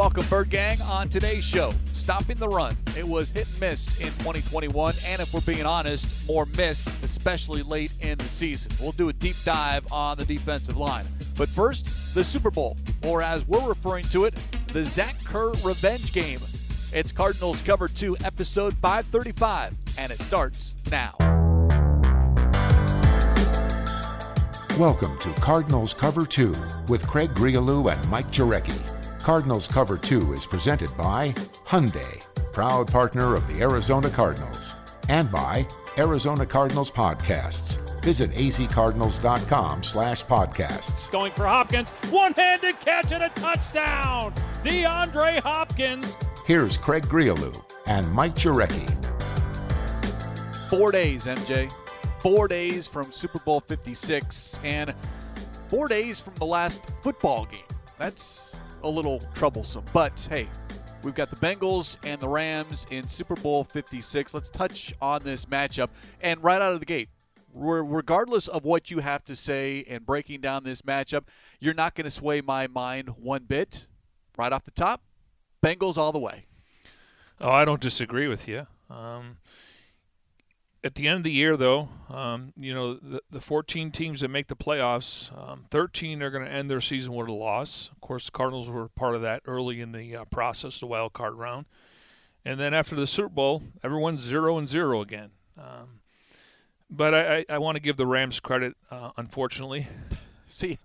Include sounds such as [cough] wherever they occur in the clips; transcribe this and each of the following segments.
welcome Bird Gang on today's show. Stopping the run. It was hit and miss in 2021, and if we're being honest, more miss, especially late in the season. We'll do a deep dive on the defensive line. But first, the Super Bowl, or as we're referring to it, the Zach Kerr revenge game. It's Cardinals Cover 2, episode 535, and it starts now. Welcome to Cardinals Cover 2 with Craig Grialou and Mike Jurecki. Cardinals Cover 2 is presented by Hyundai, proud partner of the Arizona Cardinals, and by Arizona Cardinals Podcasts. Visit azcardinals.com slash podcasts. Going for Hopkins, one-handed catch and a touchdown! DeAndre Hopkins. Here's Craig Grialou and Mike Jurecki. Four days, MJ. Four days from Super Bowl 56 and four days from the last football game. That's a little troublesome. But hey, we've got the Bengals and the Rams in Super Bowl 56. Let's touch on this matchup. And right out of the gate, regardless of what you have to say and breaking down this matchup, you're not going to sway my mind one bit. Right off the top, Bengals all the way. Oh, I don't disagree with you. Um, at the end of the year, though, um, you know, the, the 14 teams that make the playoffs, um, 13 are going to end their season with a loss. Of course, the Cardinals were part of that early in the uh, process, the wild card round. And then after the Super Bowl, everyone's zero and zero again. Um, but I, I, I want to give the Rams credit, uh, unfortunately. [laughs] See,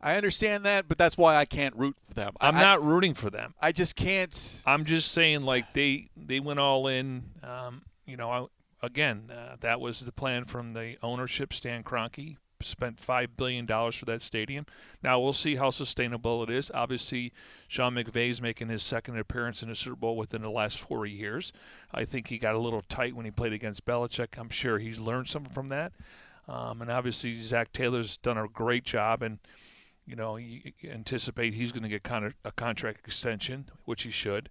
I understand that, but that's why I can't root for them. I'm I, not rooting for them. I just can't. I'm just saying, like they they went all in. Um, you know, I, again, uh, that was the plan from the ownership, Stan Kroenke. Spent five billion dollars for that stadium. Now we'll see how sustainable it is. Obviously, Sean McVay's making his second appearance in a Super Bowl within the last four years. I think he got a little tight when he played against Belichick. I'm sure he's learned something from that. Um, and obviously, Zac Taylor's done a great job, and you know, you anticipate he's going to get of a contract extension, which he should.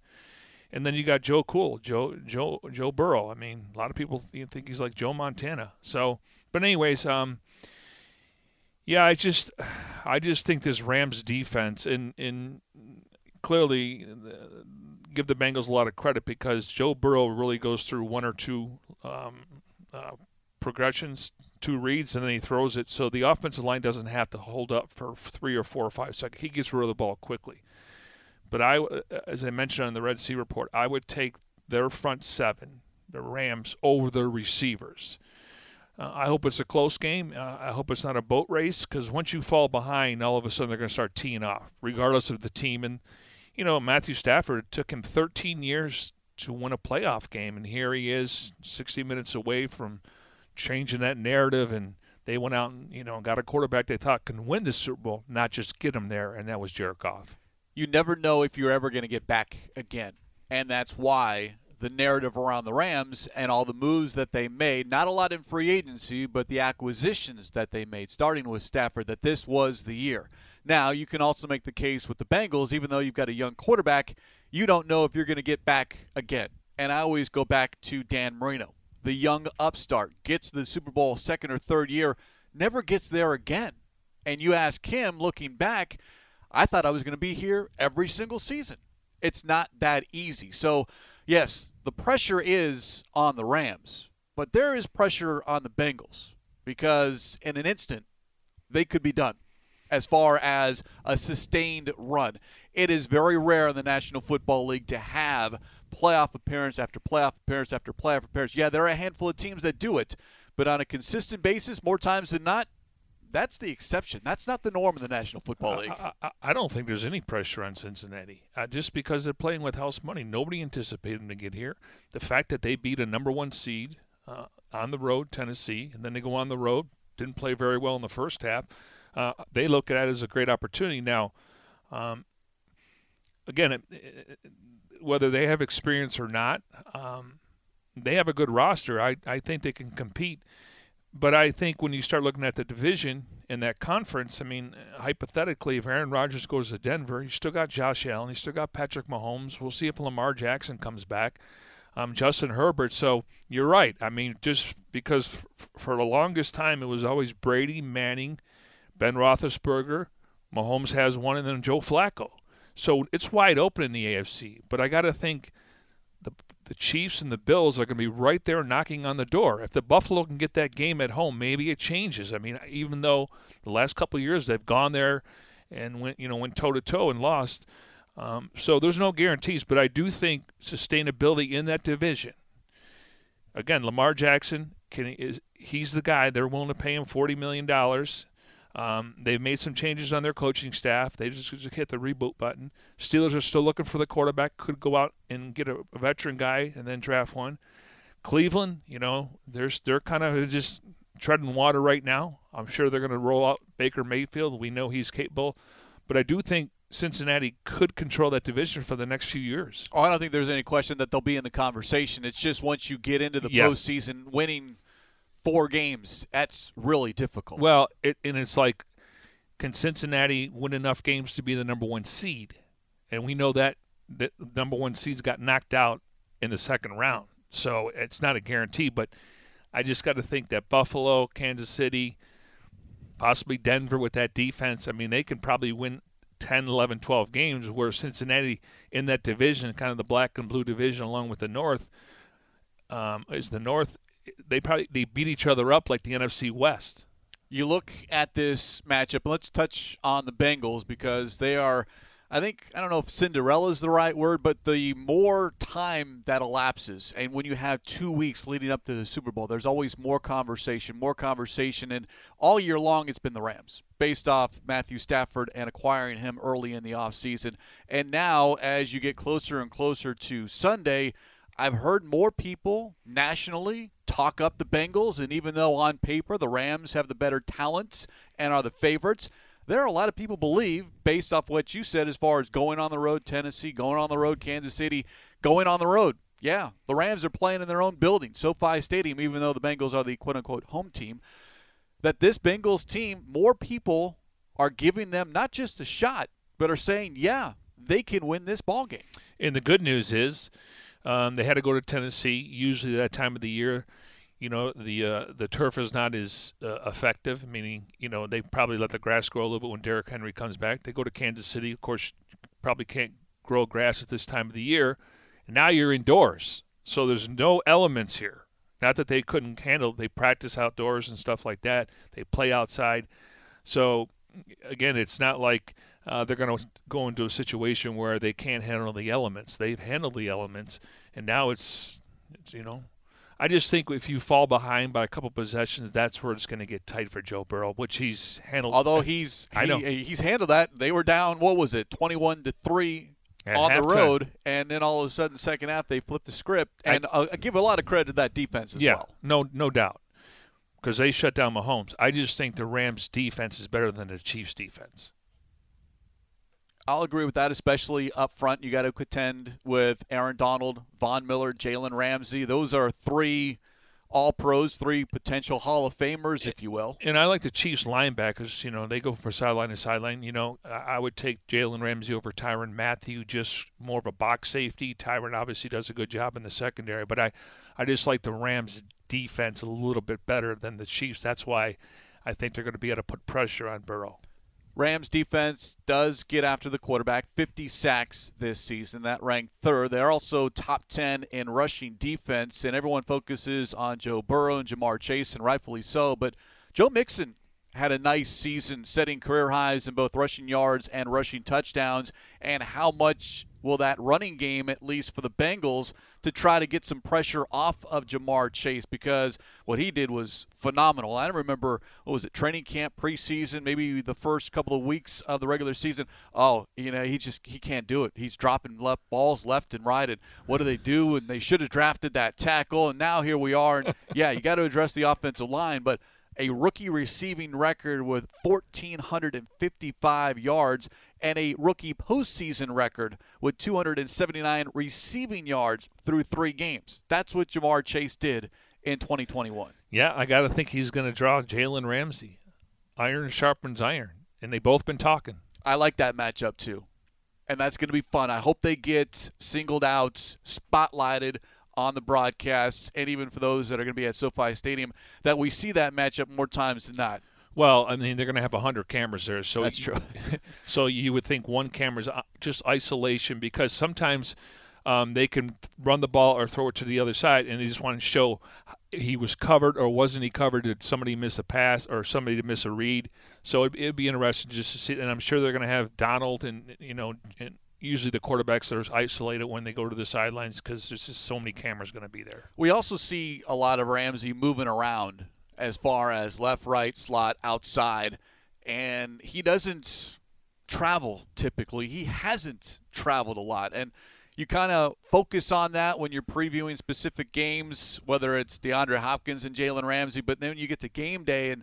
And then you got Joe Cool, Joe Joe Joe Burrow. I mean, a lot of people think he's like Joe Montana. So, but anyways, um, yeah, I just I just think this Rams defense and in clearly uh, give the Bengals a lot of credit because Joe Burrow really goes through one or two um, uh, progressions, two reads, and then he throws it. So the offensive line doesn't have to hold up for three or four or five seconds. He gets rid of the ball quickly. But I, uh, as I mentioned on the Red Sea report, I would take their front seven, the Rams, over their receivers. Uh, I hope it's a close game. Uh, I hope it's not a boat race because once you fall behind, all of a sudden they're going to start teeing off, regardless of the team. And you know, Matthew Stafford took him 13 years to win a playoff game, and here he is, 60 minutes away from changing that narrative. And they went out and you know got a quarterback they thought can win the Super Bowl, not just get him there, and that was Jared Goff you never know if you're ever going to get back again. And that's why the narrative around the Rams and all the moves that they made, not a lot in free agency, but the acquisitions that they made, starting with Stafford, that this was the year. Now, you can also make the case with the Bengals, even though you've got a young quarterback, you don't know if you're going to get back again. And I always go back to Dan Marino, the young upstart, gets the Super Bowl second or third year, never gets there again. And you ask him, looking back, I thought I was going to be here every single season. It's not that easy. So, yes, the pressure is on the Rams, but there is pressure on the Bengals because in an instant, they could be done as far as a sustained run. It is very rare in the National Football League to have playoff appearance after playoff appearance after playoff appearance. Yeah, there are a handful of teams that do it, but on a consistent basis, more times than not, that's the exception. That's not the norm in the National Football League. I, I, I don't think there's any pressure on Cincinnati uh, just because they're playing with house money. Nobody anticipated them to get here. The fact that they beat a number one seed uh, on the road, Tennessee, and then they go on the road, didn't play very well in the first half. Uh, they look at it as a great opportunity. Now, um, again, it, it, whether they have experience or not, um, they have a good roster. I, I think they can compete but I think when you start looking at the division in that conference, I mean, hypothetically, if Aaron Rodgers goes to Denver, you still got Josh Allen, you still got Patrick Mahomes. We'll see if Lamar Jackson comes back. Um, Justin Herbert. So you're right. I mean, just because f- for the longest time it was always Brady, Manning, Ben Roethlisberger, Mahomes has one, and then Joe Flacco. So it's wide open in the AFC. But I got to think the the Chiefs and the Bills are going to be right there knocking on the door. If the Buffalo can get that game at home, maybe it changes. I mean, even though the last couple years they've gone there and went you know went toe to toe and lost. Um, so there's no guarantees, but I do think sustainability in that division. Again, Lamar Jackson can is he's the guy. They're willing to pay him forty million dollars. Um, they've made some changes on their coaching staff. They just, just hit the reboot button. Steelers are still looking for the quarterback. Could go out and get a, a veteran guy and then draft one. Cleveland, you know, they're they're kind of just treading water right now. I'm sure they're going to roll out Baker Mayfield. We know he's capable, but I do think Cincinnati could control that division for the next few years. Oh, I don't think there's any question that they'll be in the conversation. It's just once you get into the Yes. postseason, winning four games, that's really difficult. Well, it, and it's like, can Cincinnati win enough games to be the number one seed? And we know that the number one seeds got knocked out in the second round, so it's not a guarantee. But I just got to think that Buffalo, Kansas City, possibly Denver with that defense. I mean, they can probably win 10, 11, 12 games. Where Cincinnati in that division, kind of the black and blue division, along with the North, um, is the North. They probably they beat each other up like the NFC West. you look at this matchup. and Let's touch on the Bengals because they are. I think I don't know if Cinderella is the right word, but the more time that elapses, and when you have two weeks leading up to the Super Bowl, there's always more conversation, more conversation, and all year long it's been the Rams, based off Matthew Stafford and acquiring him early in the offseason. And now, as you get closer and closer to Sunday, I've heard more people nationally talk up the Bengals, and even though on paper the Rams have the better talent and are the favorites, there are a lot of people believe, based off what you said, as far as going on the road, Tennessee, going on the road, Kansas City, going on the road. Yeah, the Rams are playing in their own building, SoFi Stadium, even though the Bengals are the quote unquote home team. That this Bengals team, more people are giving them not just a shot, but are saying, yeah, they can win this ball game. And the good news is, um, they had to go to Tennessee. Usually that time of the year, you know, the uh, the turf is not as uh, effective. Meaning, you know, they probably let the grass grow a little bit when Derrick Henry comes back. They go to Kansas City. Of course, probably can't grow grass at this time of the year. And now you're indoors, so there's no elements here. Not that they couldn't handle. They practice outdoors and stuff like that. They play outside. So again, it's not like uh, they're going to go into a situation where they can't handle the elements. They've handled the elements, and now it's, it's you know, I just think if you fall behind by a couple possessions, that's where it's going to get tight for Joe Burrow, which he's handled. Although [laughs] he's I know. he's handled that. They were down. What was it? Twenty-one to three At on the road, and then all of a sudden, second half, they flipped the script. And uh, I give a lot of credit to that defense as yeah, well. no, no doubt, because they shut down Mahomes. I just think the Rams' defense is better than the Chiefs' defense. I'll agree with that, especially up front. You got to contend with Aaron Donald, Von Miller, Jalen Ramsey. Those are three All Pros, three potential Hall of Famers, if you will. And I like the Chiefs linebackers. You know, they go for sideline to sideline. You know, I would take Jalen Ramsey over Tyrann Mathieu, just more of a box safety. Tyrann obviously does a good job in the secondary, but I, I just like the Rams' defense a little bit better than the Chiefs. That's why I think they're going to be able to put pressure on Burrow. Rams defense does get after the quarterback, 50 sacks this season. That ranked third. They're also top 10 in rushing defense, and everyone focuses on Joe Burrow and Ja'Marr Chase, and rightfully so. But Joe Mixon had a nice season, setting career highs in both rushing yards and rushing touchdowns. And how much will that running game, at least for the Bengals, to try to get some pressure off of Ja'Marr Chase? Because what he did was phenomenal. I don't remember, what was it, training camp, preseason, maybe the first couple of weeks of the regular season. Oh, you know, he just he can't do it. He's dropping left balls left and right. And what do they do? And they should have drafted that tackle. And now here we are. And yeah, you got to address the offensive line, but a rookie receiving record with 1,455 yards and a rookie postseason record with 279 receiving yards through three games. That's what Ja'Marr Chase did in 2021. Yeah, I got to think he's going to draw Jalen Ramsey. Iron sharpens iron, and they both been talking. I like that matchup too. And that's going to be fun. I hope they get singled out, spotlighted on the broadcasts, and even for those that are going to be at SoFi Stadium, that we see that matchup more times than not. Well, I mean, they're going to have 100 cameras there. So That's true. [laughs] so you would think one camera's uh, just isolation because sometimes um, they can run the ball or throw it to the other side, and they just want to show he was covered or wasn't he covered? Did somebody miss a pass or somebody miss a read? So it'd, it'd be interesting just to see. And I'm sure they're going to have Donald and you know, and usually the quarterbacks that are isolated when they go to the sidelines because there's just so many cameras going to be there. We also see a lot of Ramsey moving around as far as left, right, slot, outside, and he doesn't travel typically. He hasn't traveled a lot, and you kind of focus on that when you're previewing specific games, whether it's DeAndre Hopkins and Jalen Ramsey, but then you get to game day and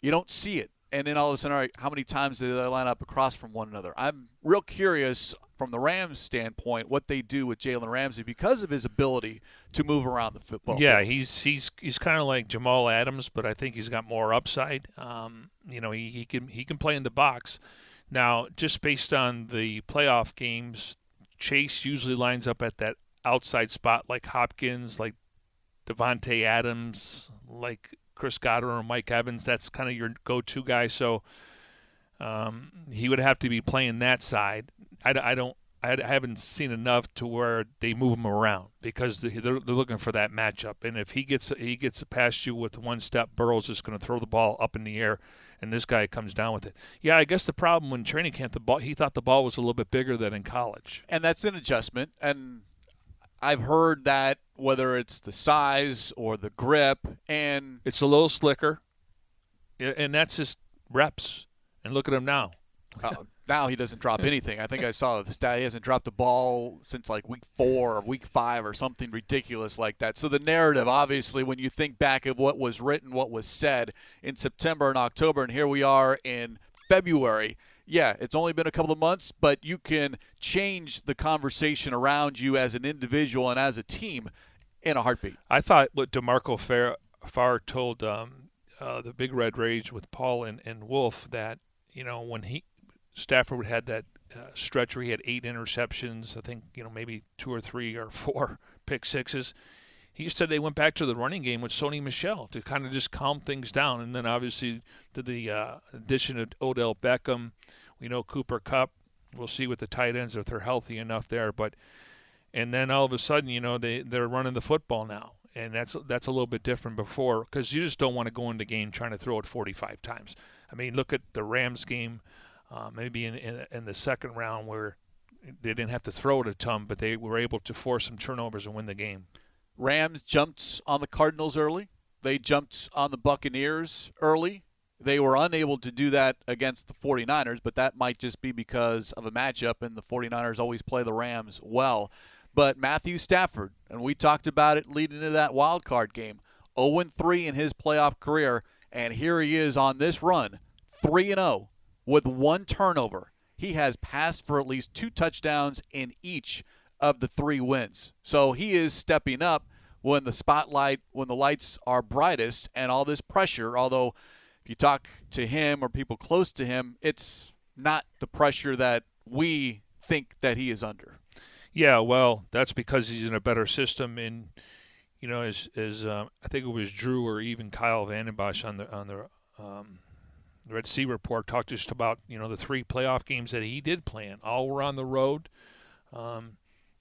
you don't see it. And then all of a sudden, all right, how many times do they line up across from one another? I'm real curious from the Rams' standpoint what they do with Jalen Ramsey because of his ability to move around the football. Yeah, he's he's he's kind of like Jamal Adams, but I think he's got more upside. Um, you know, he, he can he can play in the box. Now, just based on the playoff games, Chase usually lines up at that outside spot, like Hopkins, like Davante Adams, like Chris Godwin or Mike Evans. That's kind of your go-to guy. So um, he would have to be playing that side. I, I don't. I haven't seen enough to where they move him around because they're, they're looking for that matchup. And if he gets he gets past you with one step, Burrow's just going to throw the ball up in the air, and this guy comes down with it. Yeah, I guess the problem when training camp, the ball he thought the ball was a little bit bigger than in college, and that's an adjustment. And I've heard that whether it's the size or the grip, and it's a little slicker, and that's just reps. And look at him now. uh, now he doesn't drop anything. I think I saw the stat. He hasn't dropped a ball since like week four or week five or something ridiculous like that. So the narrative, obviously, when you think back of what was written, what was said in September and October, and here we are in February. Yeah, it's only been a couple of months, but you can change the conversation around you as an individual and as a team in a heartbeat. I thought what DeMarco Farr, Farr told um, uh, the Big Red Rage with Paul and, and Wolf that you know when he Stafford had that uh, stretch where he had eight interceptions. I think you know maybe two or three or four [laughs] pick sixes. He said they went back to the running game with Sony Michel to kind of just calm things down, and then obviously to the uh, addition of Odell Beckham, we know Cooper Kupp. We'll see with the tight ends if they're healthy enough there, but and then all of a sudden, you know, they they're running the football now, and that's that's a little bit different before because you just don't want to go into the game trying to throw it 45 times. I mean, look at the Rams game uh, maybe in, in, in the second round where they didn't have to throw it a ton, but they were able to force some turnovers and win the game. Rams jumped on the Cardinals early. They jumped on the Buccaneers early. They were unable to do that against the 49ers, but that might just be because of a matchup, and the 49ers always play the Rams well. But Matthew Stafford, and we talked about it leading into that wild card game, 0 3 in his playoff career, and here he is on this run, 3 0 with one turnover. He has passed for at least two touchdowns in each of the three wins. So he is stepping up when the spotlight, when the lights are brightest, and all this pressure. Although, if you talk to him or people close to him, it's not the pressure that we think that he is under. Yeah, well, that's because he's in a better system. And you know, as as um, I think it was Drew or even Kyle Vanden Bosch on the on the um, Red Sea report talked just about you know the three playoff games that he did play in. All were on the road, um,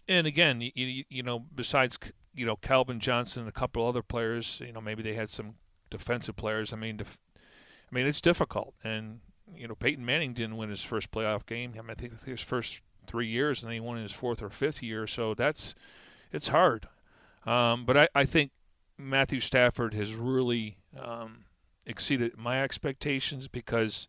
and again, you, you, you, know, besides you know Calvin Johnson and a couple other players, you know maybe they had some defensive players. I mean, def- I mean it's difficult, and you know Peyton Manning didn't win his first playoff game. I mean, I think his first three years, and then he won his fourth or fifth year. So that's it's hard. Um, but I, I think Matthew Stafford has really um, exceeded my expectations because,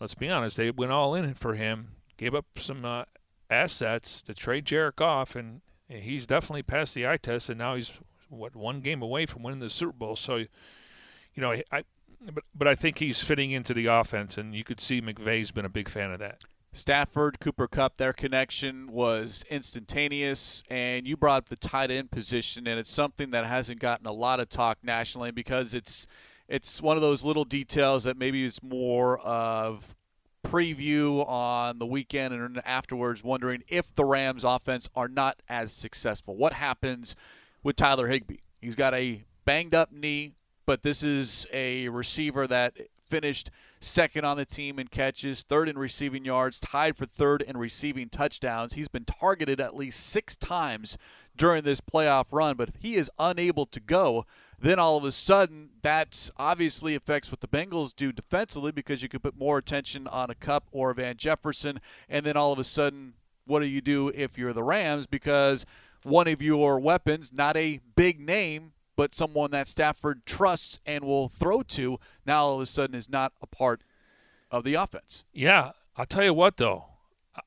let's be honest, they went all in for him, gave up some uh, assets to trade Jared Goff, and he's definitely passed the eye test, and now he's what one game away from winning the Super Bowl. So, you know, I, but but I think he's fitting into the offense, and you could see McVay's been a big fan of that. Stafford, Cooper Kupp, their connection was instantaneous, and you brought up the tight end position, and it's something that hasn't gotten a lot of talk nationally because it's it's one of those little details that maybe is more of preview on the weekend and afterwards wondering if the Rams offense are not as successful. What happens with Tyler Higbee? He's got a banged up knee, but this is a receiver that finished second on the team in catches, third in receiving yards, tied for third in receiving touchdowns. He's been targeted at least six times during this playoff run, but if he is unable to go, then all of a sudden that obviously affects what the Bengals do defensively because you could put more attention on a Kupp or Van Jefferson, and then all of a sudden, what do you do if you're the Rams? Because one of your weapons, not a big name, but someone that Stafford trusts and will throw to, now all of a sudden is not a part of the offense. Yeah, I'll tell you what though,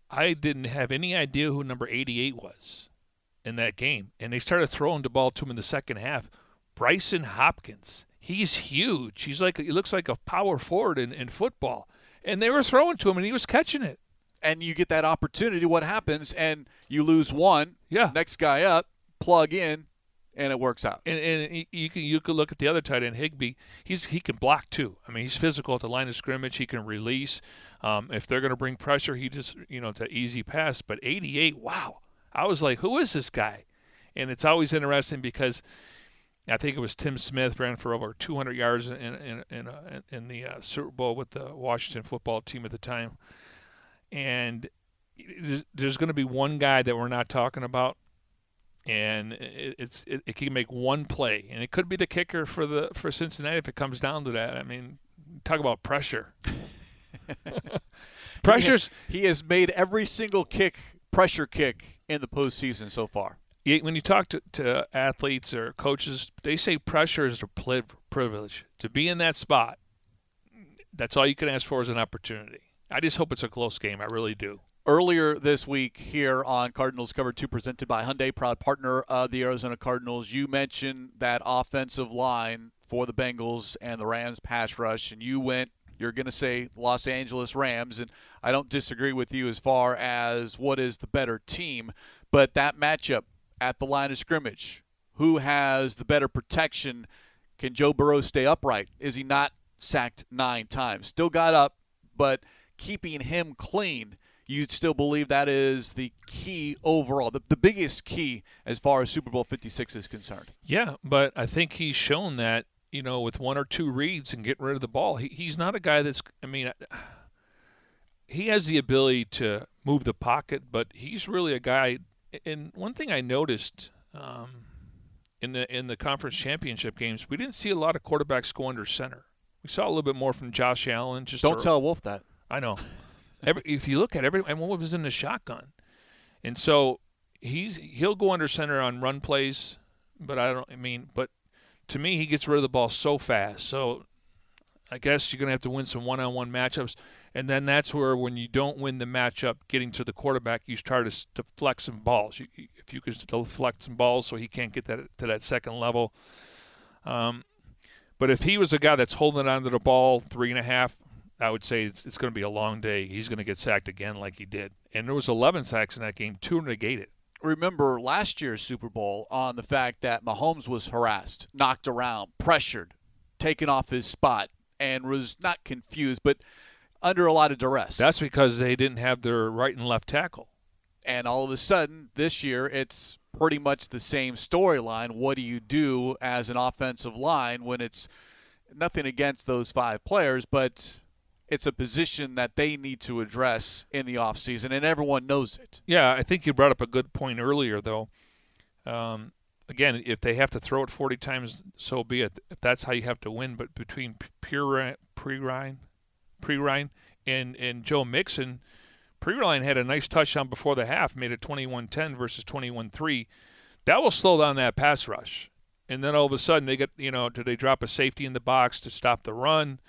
I didn't have any idea who number 88 was in that game, and they started throwing the ball to him in the second half. Brycen Hopkins, he's huge. He's like he looks like a power forward in, in football, and they were throwing to him, and he was catching it. And you get that opportunity. What happens? And you lose one. Yeah. Next guy up, plug in, and it works out. And, and you can you could look at the other tight end Higbee. He's he can block too. I mean, he's physical at the line of scrimmage. He can release. Um, if they're going to bring pressure, he just you know it's an easy pass. But 88, wow! I was like, who is this guy? And it's always interesting because I think it was Tim Smith ran for over 200 yards in in in, uh, in the uh, Super Bowl with the Washington football team at the time. And there's going to be one guy that we're not talking about and it's it, it, can make one play, and it could be the kicker for the for Cincinnati if it comes down to that. I mean, talk about pressure. [laughs] Pressures. He, he, has made every single kick pressure kick in the postseason so far. When you talk to, to athletes or coaches, they say pressure is a privilege to be in that spot. That's all you can ask for is an opportunity. I just hope it's a close game. I really do earlier this week here on Cardinals Cover 2 presented by Hyundai, proud partner of the Arizona Cardinals. You mentioned that offensive line for the Bengals and the Rams pass rush, and you went, you're going to say Los Angeles Rams, and I don't disagree with you as far as what is the better team, but that matchup at the line of scrimmage, who has the better protection? Can Joe Burrow stay upright? Is he not sacked nine times? Still got up, but keeping him clean – you still believe that is the key overall, the, the biggest key as far as Super Bowl 56 is concerned. Yeah, but I think he's shown that, you know, with one or two reads and getting rid of the ball, he, he's not a guy that's, I mean, [sighs] he has the ability to move the pocket, but he's really a guy. And one thing I noticed um, in the in the conference championship games, we didn't see a lot of quarterbacks go under center. We saw a little bit more from Josh Allen. Just don't tell Wolf that. I know. [laughs] Every, if you look at every, and what was in the shotgun, and so he's he'll go under center on run plays, but I don't. I mean, but to me, he gets rid of the ball so fast. So I guess you're gonna have to win some one-on-one matchups, and then that's where when you don't win the matchup, getting to the quarterback, you try to deflect some balls. You, if you could deflect some balls, so he can't get that to that second level. Um, but if he was a guy that's holding onto the ball three and a half, I would say it's, it's going to be a long day. He's going to get sacked again like he did. And there was 11 sacks in that game, two negated. Remember last year's Super Bowl on the fact that Mahomes was harassed, knocked around, pressured, taken off his spot, and was not confused, but under a lot of duress. That's because they didn't have their right and left tackle. And all of a sudden, this year, it's pretty much the same storyline. What do you do as an offensive line when it's nothing against those five players, but it's a position that they need to address in the offseason, and everyone knows it. Yeah, I think you brought up a good point earlier, though. Um, again, if they have to throw it 40 times, so be it. If that's how you have to win, but between Perine, Perine, and and Joe Mixon, Perine had a nice touchdown before the half, made it 21-10 versus 21-3. That will slow down that pass rush. And then all of a sudden they get, you know, do they drop a safety in the box to stop the run?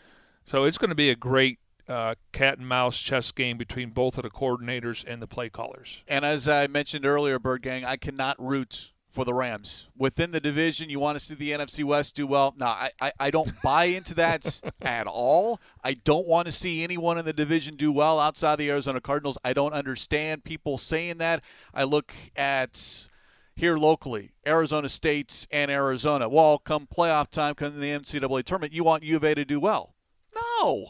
So it's going to be a great uh, cat and mouse chess game between both of the coordinators and the play callers. And as I mentioned earlier, Bird Gang, I cannot root for the Rams. Within the division, you want to see the NFC West do well. No, I, I, I don't buy into that [laughs] at all. I don't want to see anyone in the division do well outside the Arizona Cardinals. I don't understand people saying that. I look at here locally, Arizona State and Arizona. Well, come playoff time, come the NCAA tournament, you want U of A to do well. No.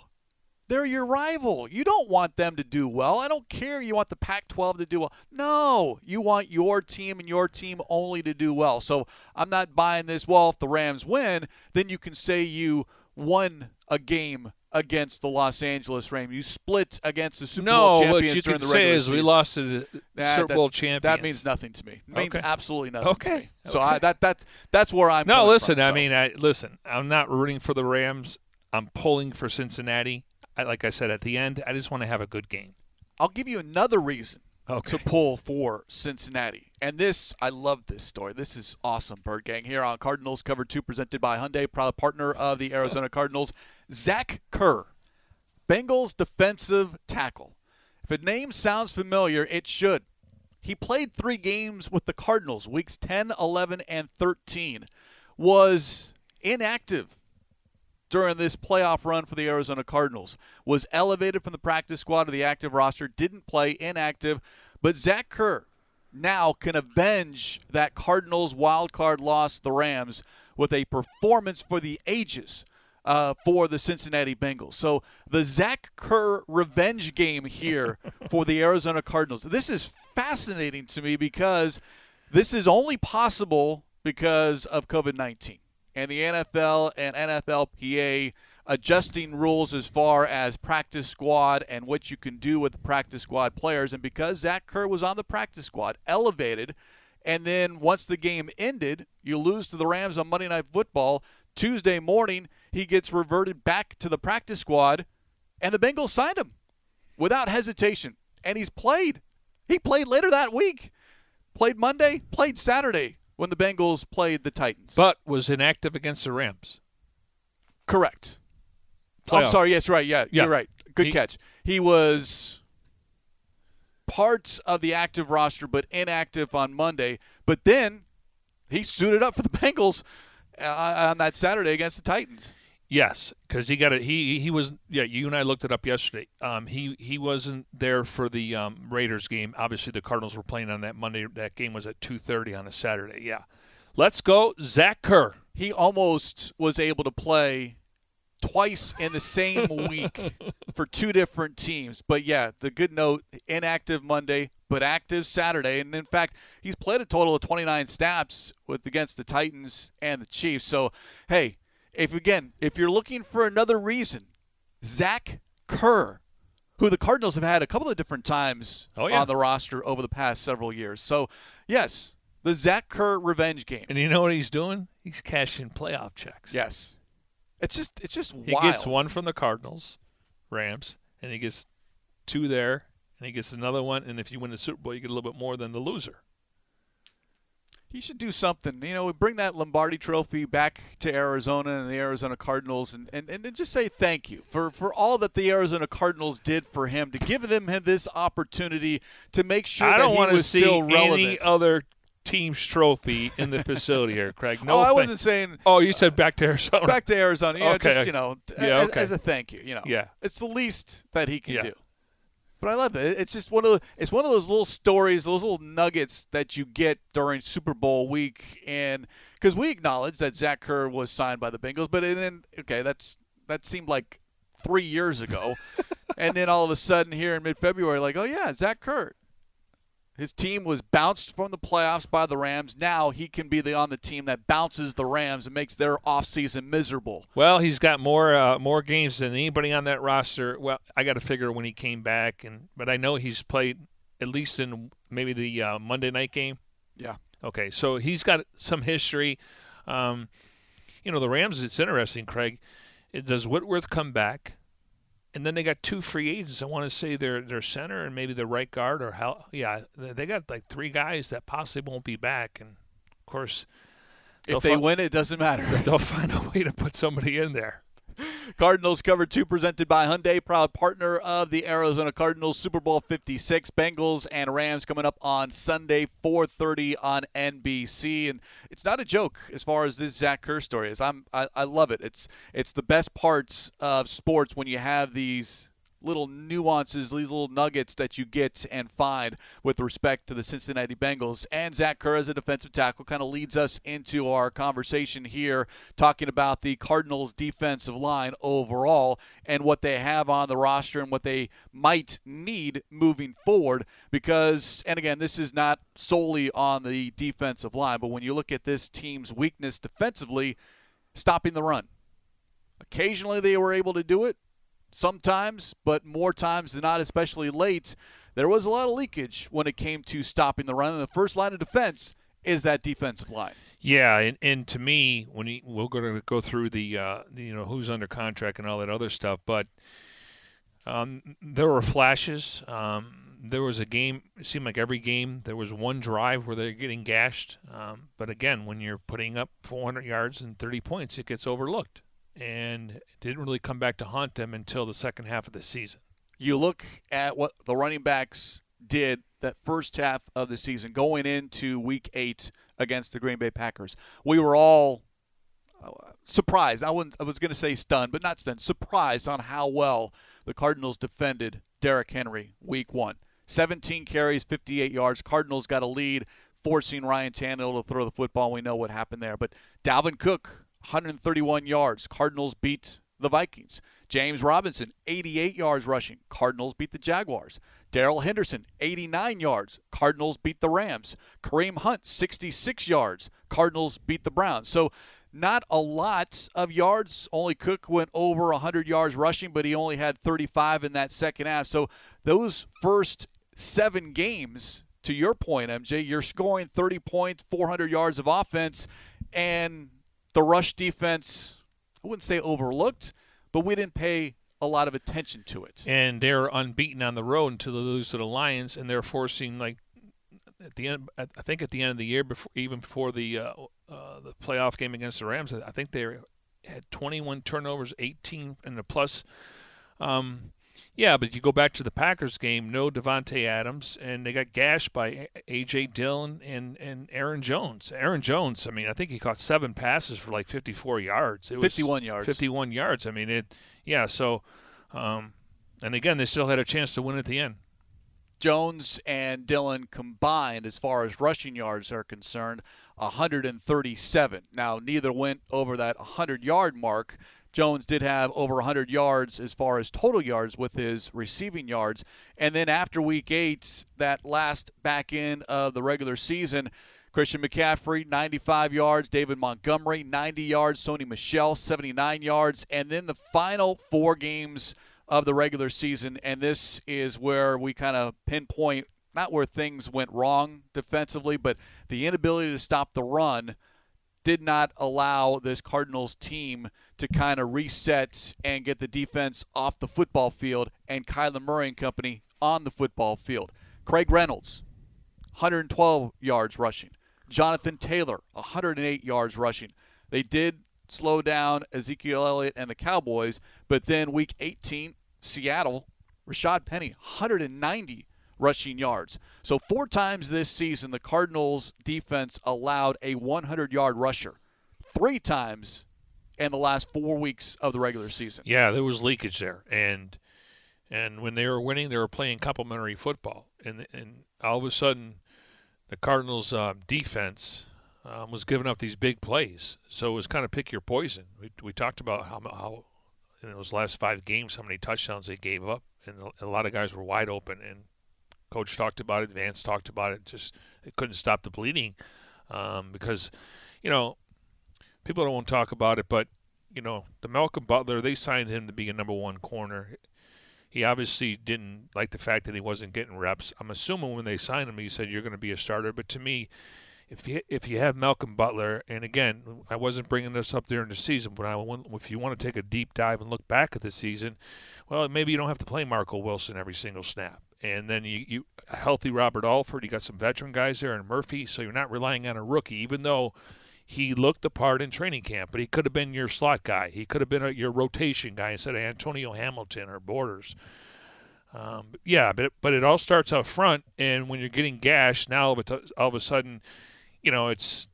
They're your rival. You don't want them to do well. I don't care. You want the Pac 12 to do well. No, you want your team and your team only to do well. So I'm not buying this. Well, if the Rams win, then you can say you won a game against the Los Angeles Rams. You split against the Super no, Bowl what champions you during the say is we lost to the Nah, Super that- Bowl champions. That means nothing to me. It means Okay. absolutely nothing to Okay. me. So Okay. I, that that's that's where I'm. No, listen. from, I mean, I listen. I'm not rooting for the Rams. I'm pulling for Cincinnati. I, like I said at the end, I just want to have a good game. I'll give you another reason Okay. to pull for Cincinnati. And this, I love this story. This is awesome, Bird Gang. Here on Cardinals Cover 2, presented by Hyundai, proud partner of the Arizona Cardinals. Zach Kerr, Bengals defensive tackle. If a name sounds familiar, it should. He played three games with the Cardinals, weeks 10, 11, and 13. Was inactive during this playoff run for the Arizona Cardinals. Was elevated from the practice squad to the active roster, didn't play, inactive. But Zach Kerr now can avenge that Cardinals wild card loss to the Rams with a performance for the ages uh, for the Cincinnati Bengals. So the Zach Kerr revenge game here [laughs] for the Arizona Cardinals. This is fascinating to me because this is only possible because of COVID 19 and the NFL and NFLPA adjusting rules as far as practice squad and what you can do with the practice squad players. And because Zach Kerr was on the practice squad, elevated, and then once the game ended, you lose to the Rams on Monday Night Football. Tuesday morning, he gets reverted back to the practice squad, and the Bengals signed him without hesitation. And he's played. He played later that week. Played Monday, played Saturday when the Bengals played the Titans. But was inactive against the Rams. Correct. Oh, I'm sorry. Yes, right. Yeah, Yeah. you're right. Good He- catch. He was part of the active roster, but inactive on Monday. But then he suited up for the [laughs] Bengals uh, on that Saturday against the Titans. Yes, because he got it. He he was. Yeah, you and I looked it up yesterday. Um, he he wasn't there for the um, Raiders game. Obviously, the Cardinals were playing on that Monday. That game was at two thirty on a Saturday. Yeah, let's go, Zach Kerr. He almost was able to play twice in the same [laughs] week for two different teams. But yeah, the good note inactive Monday, but active Saturday. And in fact, he's played a total of 29 snaps with against the Titans and the Chiefs. So, hey, if again, if you're looking for another reason, Zach Kerr, who the Cardinals have had a couple of different times Oh, yeah. on the roster over the past several years. So, yes, the Zach Kerr revenge game. And you know what he's doing? He's cashing playoff checks. Yes. It's just it's just He wild. gets one from the Cardinals, Rams, and he gets two there, and he gets another one. And if you win the Super Bowl, you get a little bit more than the loser. He should do something. You know, bring that Lombardi trophy back to Arizona and the Arizona Cardinals and, and, and just say thank you for, for all that the Arizona Cardinals did for him, to give them him this opportunity to make sure I that don't he want to was see still relevant. any other team's trophy in the facility here, Craig. [laughs] No oh, I wasn't saying Oh, you said back to Arizona. back to Arizona. Yeah, Okay. just, you know, Yeah, as, okay. as a thank you, you know. Yeah. It's the least that he can Yeah. do. But I love it. It's just one of the, it's one of those little stories, those little nuggets that you get during Super Bowl week, and because we acknowledge that Zach Kerr was signed by the Bengals, but then okay, that's that seemed like three years ago, [laughs] and then all of a sudden here in mid-February, like oh yeah, Zach Kerr. His team was bounced from the playoffs by the Rams. Now he can be the on the team that bounces the Rams and makes their offseason miserable. Well, he's got more uh, more games than anybody on that roster. Well, I got to figure when he came back, and but I know he's played at least in maybe the uh, Monday night game. Yeah. Okay, so he's got some history. Um, you know, the Rams. It's interesting, Craig. Does Whitworth come back? And then they got two free agents. I want to say their their center and maybe the right guard or how. Yeah, they got like three guys that possibly won't be back, and of course, If they fi- win, it doesn't matter. [laughs] they'll find a way to put somebody in there. [laughs] Cardinals cover two presented by Hyundai, proud partner of the Arizona Cardinals. Super Bowl 56, Bengals and Rams coming up on Sunday, 4:30 on NBC, and it's not a joke as far as this Zach Kerr story is. I'm I, I love it. It's it's the best parts of sports when you have these little nuances, these little nuggets that you get and find with respect to the Cincinnati Bengals. And Zach Kerr, as a defensive tackle, kind of leads us into our conversation here, talking about the Cardinals' defensive line overall and what they have on the roster and what they might need moving forward. Because, and again, this is not solely on the defensive line, but when you look at this team's weakness defensively, stopping the run. Occasionally they were able to do it, sometimes, but more times than not, especially late, there was a lot of leakage when it came to stopping the run. And the first line of defense is that defensive line. Yeah, and, and to me, when he, we're going to go through the, uh, you know who's under contract and all that other stuff, but um, there were flashes. Um, there was a game. It seemed like every game there was one drive where they're getting gashed. Um, but again, when you're putting up 400 yards and 30 points, it gets overlooked and didn't really come back to haunt them until the second half of the season. You look at what the running backs did that first half of the season going into week eight against the Green Bay Packers. We were all uh, surprised. I, I was going to say stunned, but not stunned. Surprised on how well the Cardinals defended Derrick Henry week one. 17 carries, 58 yards. Cardinals got a lead, forcing Ryan Tannehill to throw the football. We know what happened there. But Dalvin Cook 131 yards. Cardinals beat the Vikings. James Robinson, 88 yards rushing. Cardinals beat the Jaguars. Darrell Henderson, 89 yards. Cardinals beat the Rams. Kareem Hunt, 66 yards. Cardinals beat the Browns. So, not a lot of yards. Only Cook went over 100 yards rushing, but he only had 35 in that second half. So, those first seven games, to your point, MJ, you're scoring 30 points, 400 yards of offense, and the rush defense, I wouldn't say overlooked, but we didn't pay a lot of attention to it. And they're unbeaten on the road until they lose to the Lions, and they're forcing like at the end. I think at the end of the year, before even before the uh, uh, the playoff game against the Rams, I think they had 21 turnovers, 18 in the plus. Um, yeah, but you go back to the Packers game, no Davante Adams, and they got gashed by A.J. Dillon and, and Aaron Jones. Aaron Jones, I mean, I think he caught seven passes for like 54 yards. It 51 yards. 51 yards. I mean, it, yeah, so, um, and again, they still had a chance to win at the end. Jones and Dillon combined, as far as rushing yards are concerned, 137. Now, neither went over that 100 yard mark. Jones did have over 100 yards as far as total yards with his receiving yards. And then after week eight, that last back end of the regular season, Christian McCaffrey, 95 yards. David Montgomery, 90 yards. Sony Michel, 79 yards. And then the final four games of the regular season. And this is where we kind of pinpoint not where things went wrong defensively, but the inability to stop the run did not allow this Cardinals team to kind of reset and get the defense off the football field and Kyler Murray and company on the football field. Craig Reynolds, 112 yards rushing. Jonathan Taylor, 108 yards rushing. They did slow down Ezekiel Elliott and the Cowboys, but then week 18, Seattle, Rashaad Penny, 190 rushing yards. So, four times this season, the Cardinals' defense allowed a 100 yard rusher. Three times in the last four weeks of the regular season. Yeah, there was leakage there. And and when they were winning, they were playing complementary football. And, and all of a sudden, the Cardinals' uh, defense um, was giving up these big plays. So it was kind of pick your poison. We, we talked about how, how in those last five games, how many touchdowns they gave up. And a lot of guys were wide open. And Coach talked about it. Vance talked about it. Just it couldn't stop the bleeding um, because, you know, people don't want to talk about it, but you know, the Malcolm Butler, they signed him to be a number one corner. He obviously didn't like the fact that he wasn't getting reps. I'm assuming when they signed him, he said you're going to be a starter. But to me, if you if you have Malcolm Butler, and again, I wasn't bringing this up during the season, but I want, if you want to take a deep dive and look back at the season, well, maybe you don't have to play Marco Wilson every single snap. And then you, you healthy Robert Alford, you got some veteran guys there and Murphy, so you're not relying on a rookie, even though he looked the part in training camp, but he could have been your slot guy. He could have been a, your rotation guy instead of Antonio Hamilton or Borders. Um, yeah, but but it all starts up front, and when you're getting gashed, now all of a, all of a sudden, you know, it's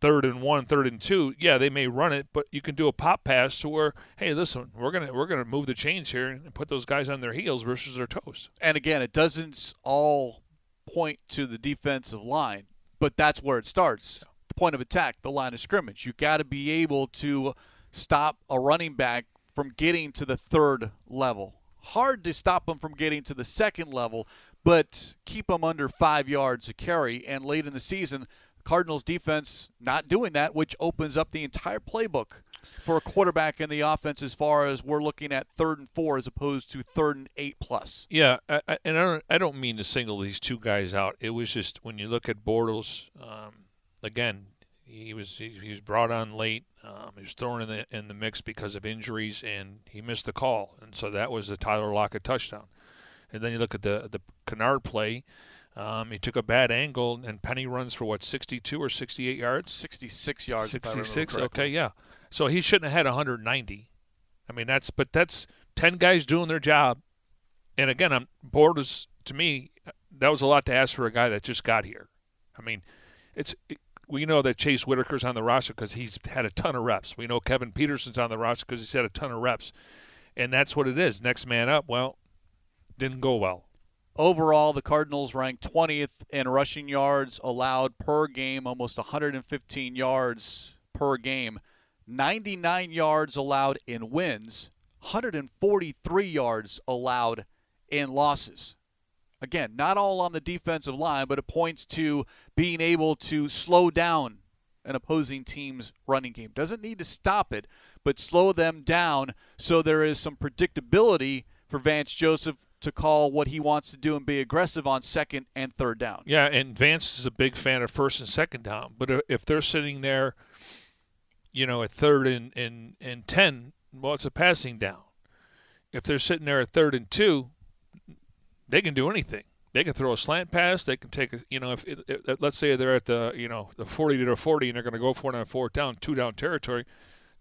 third and one, third and two, yeah, they may run it, but you can do a pop pass to where, hey, listen, we're gonna we're gonna move the chains here and put those guys on their heels versus their toes. And again, it doesn't all point to the defensive line, but that's where it starts. Point of attack, the line of scrimmage. You got to be able to stop a running back from getting to the third level. Hard to stop them from getting to the second level, but keep them under five yards a carry. And late in the season, Cardinals defense not doing that, which opens up the entire playbook for a quarterback in the offense as far as we're looking at third and four as opposed to third and eight plus. Yeah, I, I, and I don't, I don't mean to single these two guys out. It was just when you look at Bortles, um, again, he was he, he was brought on late. Um, he was thrown in the in the mix because of injuries, and he missed the call, and so that was the Tyler Lockett touchdown. And then you look at the the Kennard play. Um, he took a bad angle, and Penny runs for what, 62 or 68 yards? 66 yards. 66. Okay, yeah. So he shouldn't have had 190. I mean, that's but that's 10 guys doing their job. And again, I'm bored as to me. That was a lot to ask for a guy that just got here. I mean, it's it, we know that Chase Whitaker's on the roster because he's had a ton of reps. We know Kevin Peterson's on the roster because he's had a ton of reps, and that's what it is. Next man up. Well, didn't go well. Overall, the Cardinals ranked 20th in rushing yards allowed per game, almost 115 yards per game. 99 yards allowed in wins, 143 yards allowed in losses. Again, not all on the defensive line, but it points to being able to slow down an opposing team's running game. Doesn't need to stop it, but slow them down so there is some predictability for Vance Joseph to call what he wants to do and be aggressive on second and third down. Yeah, and Vance is a big fan of first and second down. But if they're sitting there, you know, at third and, and, and 10, well, it's a passing down. If they're sitting there at third and two, they can do anything. They can throw a slant pass. They can take a, you know, if, if let's say they're at the, you know, the 40 to the 40 and they're going to go for it on fourth down, two down territory,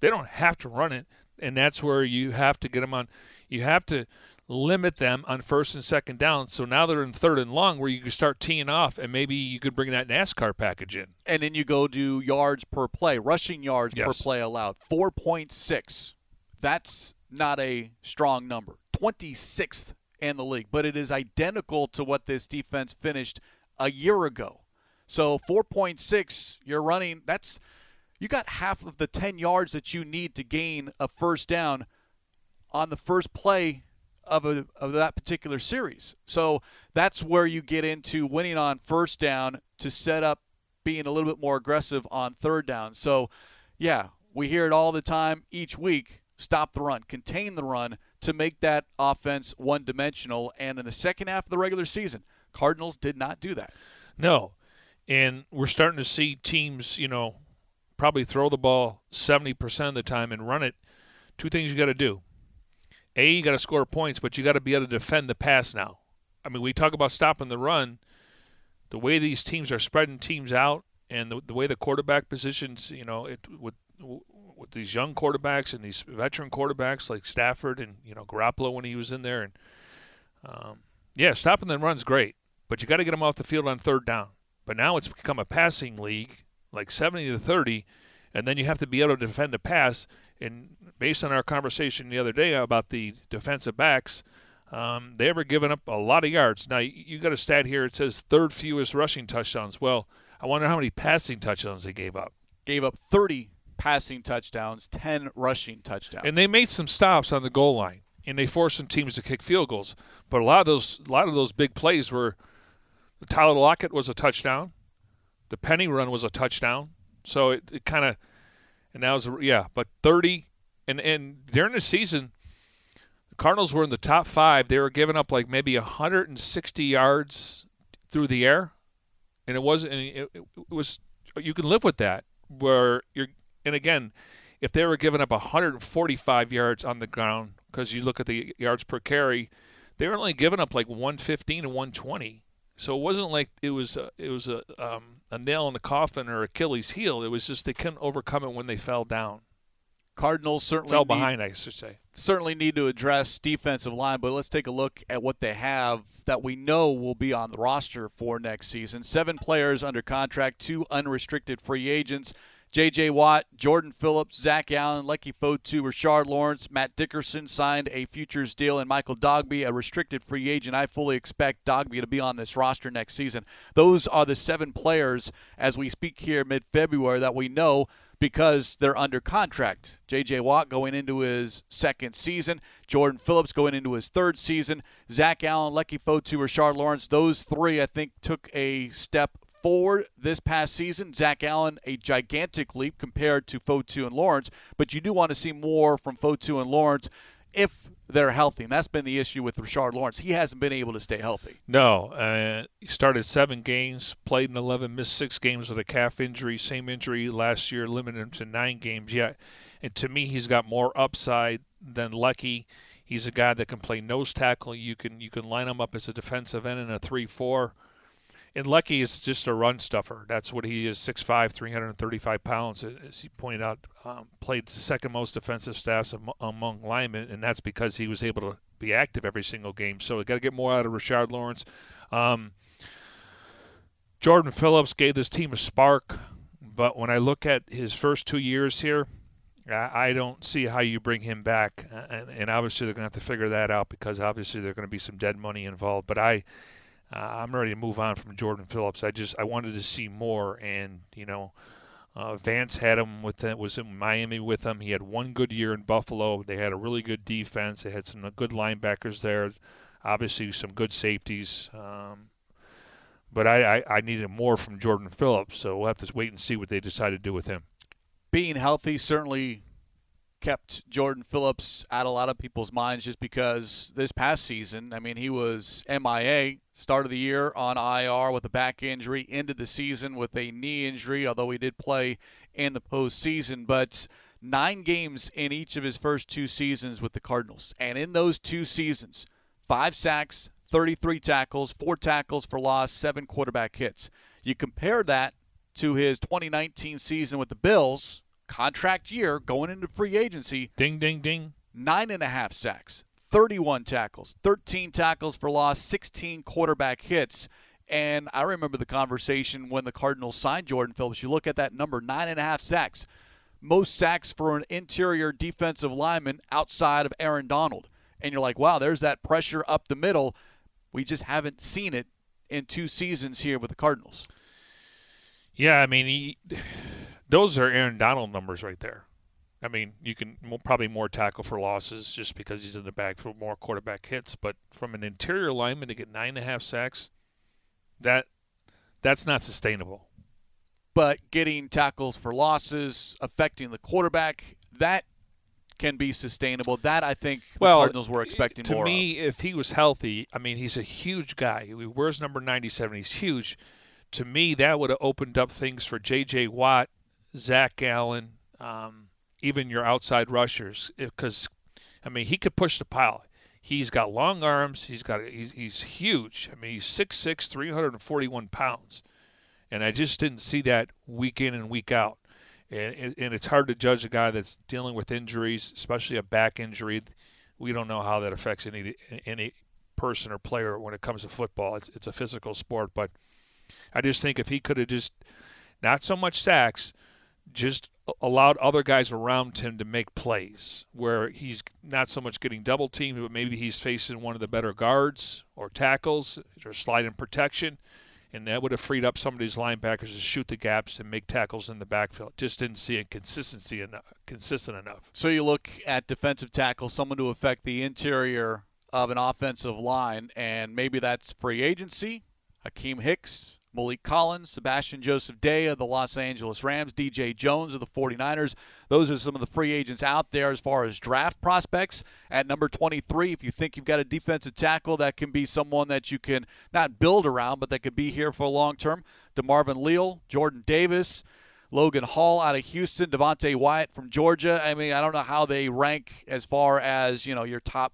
they don't have to run it. And that's where you have to get them on. You have to limit them on first and second down. So now they're in third and long where you can start teeing off and maybe you could bring that NASCAR package in. And then you go to yards per play, rushing yards yes. per play allowed. 4.6. That's not a strong number. 26th in the league, but it is identical to what this defense finished a year ago. So 4.6, you're running, that's you got half of the 10 yards that you need to gain a first down on the first play of, a, of that particular series. So that's where you get into winning on first down to set up being a little bit more aggressive on third down. So, yeah, we hear it all the time each week stop the run, contain the run to make that offense one dimensional. And in the second half of the regular season, Cardinals did not do that. No. And we're starting to see teams, you know, probably throw the ball 70% of the time and run it. Two things you got to do a, you got to score points, but you got to be able to defend the pass now. I mean, we talk about stopping the run. The way these teams are spreading teams out, and the, the way the quarterback positions, you know, it, with with these young quarterbacks and these veteran quarterbacks like Stafford and you know Garoppolo when he was in there, and um, yeah, stopping the run's great, but you got to get them off the field on third down. But now it's become a passing league, like 70 to 30, and then you have to be able to defend a pass. And based on our conversation the other day about the defensive backs, um, they ever given up a lot of yards. Now, you, you got a stat here. It says third fewest rushing touchdowns. Well, I wonder how many passing touchdowns they gave up. Gave up 30 passing touchdowns, 10 rushing touchdowns. And they made some stops on the goal line, and they forced some teams to kick field goals. But a lot of those, a lot of those big plays were the Tyler Lockett was a touchdown, the Penny run was a touchdown. So it, it kind of, and that was yeah. But 30 and and during the season, the Cardinals were in the top five. They were giving up like maybe 160 yards through the air, and it wasn't. It, it was you can live with that. Where you're, and again, if they were giving up 145 yards on the ground, because you look at the yards per carry, they were only giving up like 115 and 120. So it wasn't like it was a, it was a um, a nail in the coffin or Achilles heel. It was just they couldn't overcome it when they fell down Cardinals certainly fell need, behind, I should say. certainly need to address defensive line, but let's take a look at what they have that we know will be on the roster for next season. Seven players under contract, two unrestricted free agents. J.J. Watt, Jordan Phillips, Zach Allen, Leki Fotu, Rashard Lawrence, Matt Dickerson signed a futures deal, and Michael Dogbe, a restricted free agent. I fully expect Dogbe to be on this roster next season. Those are the seven players as we speak here mid February that we know because they're under contract. J.J. Watt going into his second season, Jordan Phillips going into his third season, Zach Allen, Leki Fotu, Rashard Lawrence. Those three, I think, took a step forward this past season. Zach Allen, a gigantic leap compared to Fotu and Lawrence, but you do want to see more from Fotu and Lawrence if they're healthy. And that's been the issue with Rashard Lawrence. He hasn't been able to stay healthy. No, uh, he started seven games, played in 11, missed six games with a calf injury. Same injury last year, limited him to nine games. Yeah, and to me, he's got more upside than Leki. He's a guy that can play nose tackle. You can you can line him up as a defensive end in a three-four. And Leki is just a run stuffer. That's what he is 6'5, 335 pounds. As he pointed out, um, played the second most defensive staffs among linemen, and that's because he was able to be active every single game. So we got to get more out of Rashard Lawrence. Um, Jordan Phillips gave this team a spark, but when I look at his first two years here, I don't see how you bring him back. And, and obviously, they're going to have to figure that out because obviously there's going to be some dead money involved. But I uh, I'm ready to move on from Jordan Phillips. I just I wanted to see more, and you know, uh, Vance had him with it, was in Miami with him. He had one good year in Buffalo. They had a really good defense. They had some good linebackers there, obviously some good safeties. Um, but I, I, I needed more from Jordan Phillips, so we'll have to wait and see what they decide to do with him. Being healthy certainly kept Jordan Phillips out a lot of people's minds just because this past season, I mean, he was MIA, start of the year on IR with a back injury, ended the season with a knee injury, although he did play in the postseason. But nine games in each of his first two seasons with the Cardinals. And in those two seasons, five sacks, 33 tackles, four tackles for loss, seven quarterback hits. You compare that to his 2019 season with the Bills, contract year going into free agency. Ding, ding, ding. Nine and a half sacks, 31 tackles, 13 tackles for loss, 16 quarterback hits. And I remember the conversation when the Cardinals signed Jordan Phillips. You look at that number, nine and a half sacks. Most sacks for an interior defensive lineman outside of Aaron Donald. And you're like, wow, there's that pressure up the middle. We just haven't seen it in two seasons here with the Cardinals. Yeah, I mean, he, [sighs] those are Aaron Donald numbers right there. I mean, you can probably more tackle for losses just because he's in the back for more quarterback hits. But from an interior lineman to get nine and a half sacks, that that's not sustainable. But getting tackles for losses, affecting the quarterback, that can be sustainable. That I think the well, Cardinals were expecting to more. To me, of. if he was healthy, I mean, he's a huge guy. He wears number 97. He's huge. To me, that would have opened up things for J.J. Watt, Zach Allen, um, even your outside rushers, eh, because I mean he could push the pile. He's got long arms. He's got he's, he's huge. I mean he's 6'6", 341 pounds, and I just didn't see that week in and week out. And, and it's hard to judge a guy that's dealing with injuries, especially a back injury. We don't know how that affects any any person or player when it comes to football. It's it's a physical sport, but I just think if he could have just not so much sacks, just allowed other guys around him to make plays where he's not so much getting double teamed, but maybe he's facing one of the better guards or tackles or sliding protection. And that would have freed up some of these linebackers to shoot the gaps and make tackles in the backfield. Just didn't see it consistency enough, consistent enough. So you look at defensive tackle, someone to affect the interior of an offensive line, and maybe that's free agency. Akiem Hicks, Maliek Collins, Sebastian Joseph Day of the Los Angeles Rams, DJ Jones of the 49ers. Those are some of the free agents out there as far as draft prospects. At number 23, if you think you've got a defensive tackle that can be someone that you can not build around, but that could be here for a long term, DeMarvin Leal, Jordan Davis. Logan Hall out of Houston, Devonte Wyatt from Georgia. I mean, I don't know how they rank as far as, you know, your top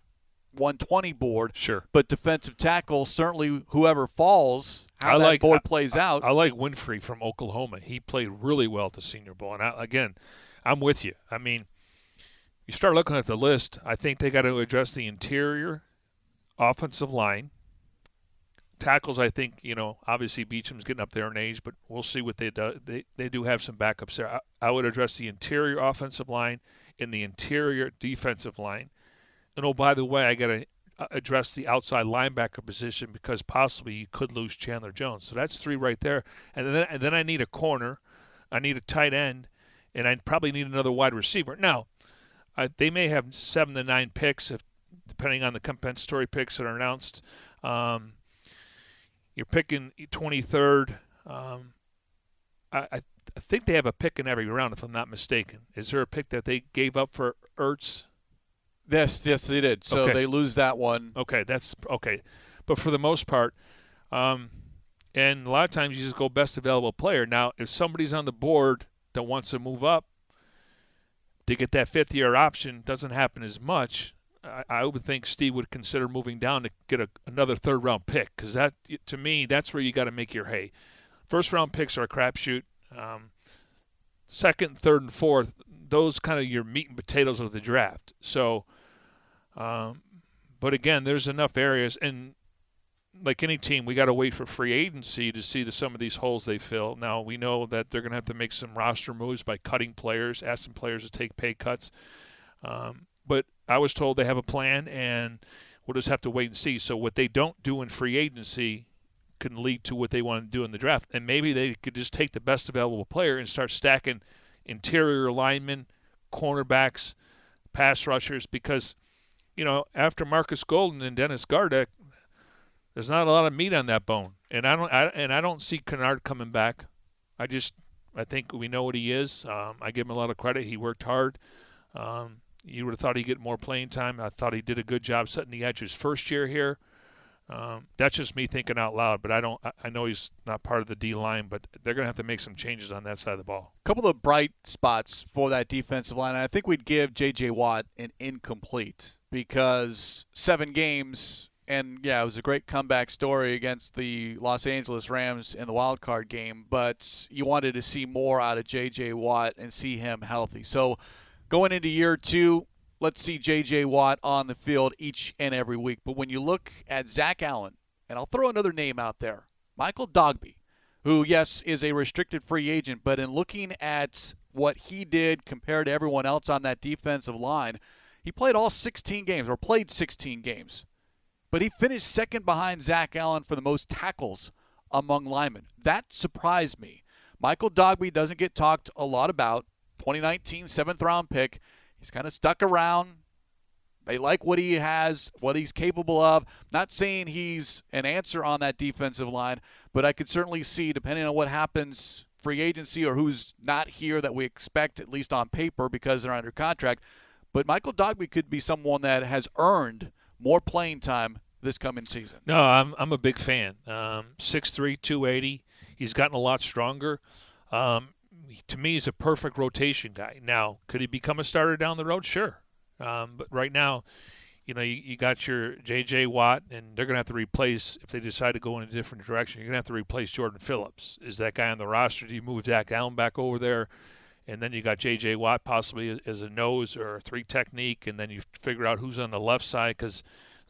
120 board. Sure. But defensive tackle, certainly whoever falls, how I that like, board plays I, out. I, like Winfrey from Oklahoma. He played really well at the Senior Bowl. And I, again, I'm with you. I mean, you start looking at the list, I think they got to address the interior offensive line. Tackles, I think, you know, obviously Beachum's getting up there in age, but we'll see what they do. They, they do have some backups there. I, I would address the interior offensive line and the interior defensive line. And oh, by the way, I got to address the outside linebacker position because possibly you could lose Chandler Jones. So that's three right there. And then, and then I need a corner, I need a tight end, and I probably need another wide receiver. Now, I, they may have seven to nine picks if depending on the compensatory picks that are announced. Um, you're picking 23rd. Um, I, I, think they have a pick in every round, if I'm not mistaken. Is there a pick that they gave up for Ertz? Yes, yes, they did. So okay. they lose that one. Okay, that's okay. But for the most part, um, and a lot of times you just go best available player. Now, if somebody's on the board that wants to move up to get that fifth year option, doesn't happen as much. I, I would think Steve would consider moving down to get a, another third round pick because that, to me, that's where you got to make your hay. First round picks are a crapshoot. Um, second, third, and fourth, those kind of your meat and potatoes of the draft. So, um, but again, there's enough areas, and like any team, we got to wait for free agency to see the, some of these holes they fill. Now we know that they're going to have to make some roster moves by cutting players, asking players to take pay cuts. Um, but I was told they have a plan, and we'll just have to wait and see. So what they don't do in free agency can lead to what they want to do in the draft, and maybe they could just take the best available player and start stacking interior linemen, cornerbacks, pass rushers, because you know after Marcus Golden and Dennis Gardeck, there's not a lot of meat on that bone, and I don't I, and I don't see Kennard coming back. I just I think we know what he is. Um, I give him a lot of credit. He worked hard. Um, you would have thought he'd get more playing time. I thought he did a good job setting the edge his first year here. Um, that's just me thinking out loud, but I don't. I know he's not part of the D line, but they're going to have to make some changes on that side of the ball. A couple of bright spots for that defensive line. I think we'd give J.J. Watt an incomplete because seven games, and yeah, it was a great comeback story against the Los Angeles Rams in the wild card game. But you wanted to see more out of J.J. Watt and see him healthy. So Going into year two, let's see J.J. Watt on the field each and every week. But when you look at Zach Allen, and I'll throw another name out there, Michael Dogbe, who, yes, is a restricted free agent, but in looking at what he did compared to everyone else on that defensive line, he played all 16 games, or played 16 games. But he finished second behind Zach Allen for the most tackles among linemen. That surprised me. Michael Dogbe doesn't get talked a lot about. 2019 seventh round pick. He's kind of stuck around. They like what he has, what he's capable of. Not saying he's an answer on that defensive line, but I could certainly see, depending on what happens free agency or who's not here that we expect, at least on paper, because they're under contract. But Michael Dogbe could be someone that has earned more playing time this coming season. No, I'm, I'm a big fan. Um, 6'3", 280. He's gotten a lot stronger. Um, to me, he's a perfect rotation guy. Now, could he become a starter down the road? Sure. Um, but right now, you know, you, you got your J.J. Watt, and they're going to have to replace, if they decide to go in a different direction, you're going to have to replace Jordan Phillips. Is that guy on the roster? Do you move Zach Allen back over there? And then you got J.J. Watt possibly as a nose or a three technique, and then you figure out who's on the left side because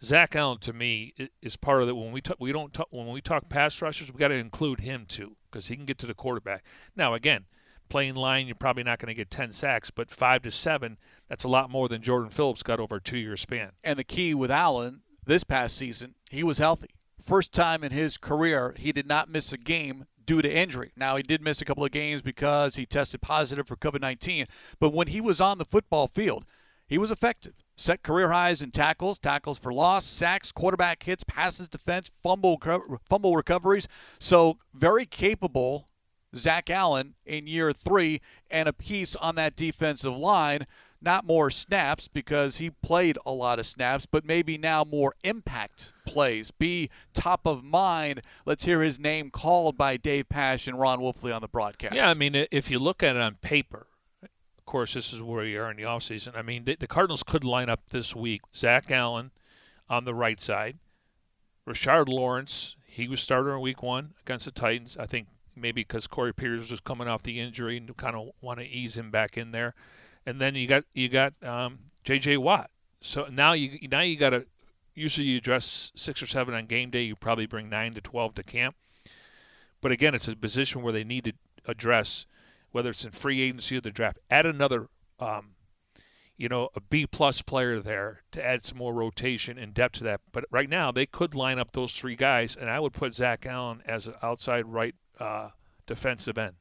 Zach Allen to me is part of it. When we talk, we don't talk, when we talk pass rushers, we got to include him too because he can get to the quarterback. Now again, playing line, you're probably not going to get 10 sacks, but five to seven, that's a lot more than Jordan Phillips got over a two year span. And the key with Allen this past season, he was healthy. First time in his career, he did not miss a game due to injury. Now, he did miss a couple of games because he tested positive for COVID 19, but when he was on the football field, he was effective. Set career highs in tackles, tackles for loss, sacks, quarterback hits, passes defense, fumble fumble recoveries. So very capable Zach Allen in year three and a piece on that defensive line. Not more snaps because he played a lot of snaps, but maybe now more impact plays. Be top of mind. Let's hear his name called by Dave Pasch and Ron Wolfley on the broadcast. Yeah, I mean, if you look at it on paper, of course, this is where you are in the offseason. I mean, the, Cardinals could line up this week Zach Allen on the right side, Rashard Lawrence. He was starter in week one against the Titans. I think maybe because Corey Peters was coming off the injury and kind of want to ease him back in there. and then you got you got um, J.J. Watt. So now you now you got to usually you dress six or seven on game day. You probably bring nine to twelve to camp. But again, it's a position where they need to address whether it's in free agency or the draft. Add another, um, you know, a B plus player there to add some more rotation and depth to that. But right now they could line up those three guys, and I would put Zach Allen as an outside right uh, defensive end.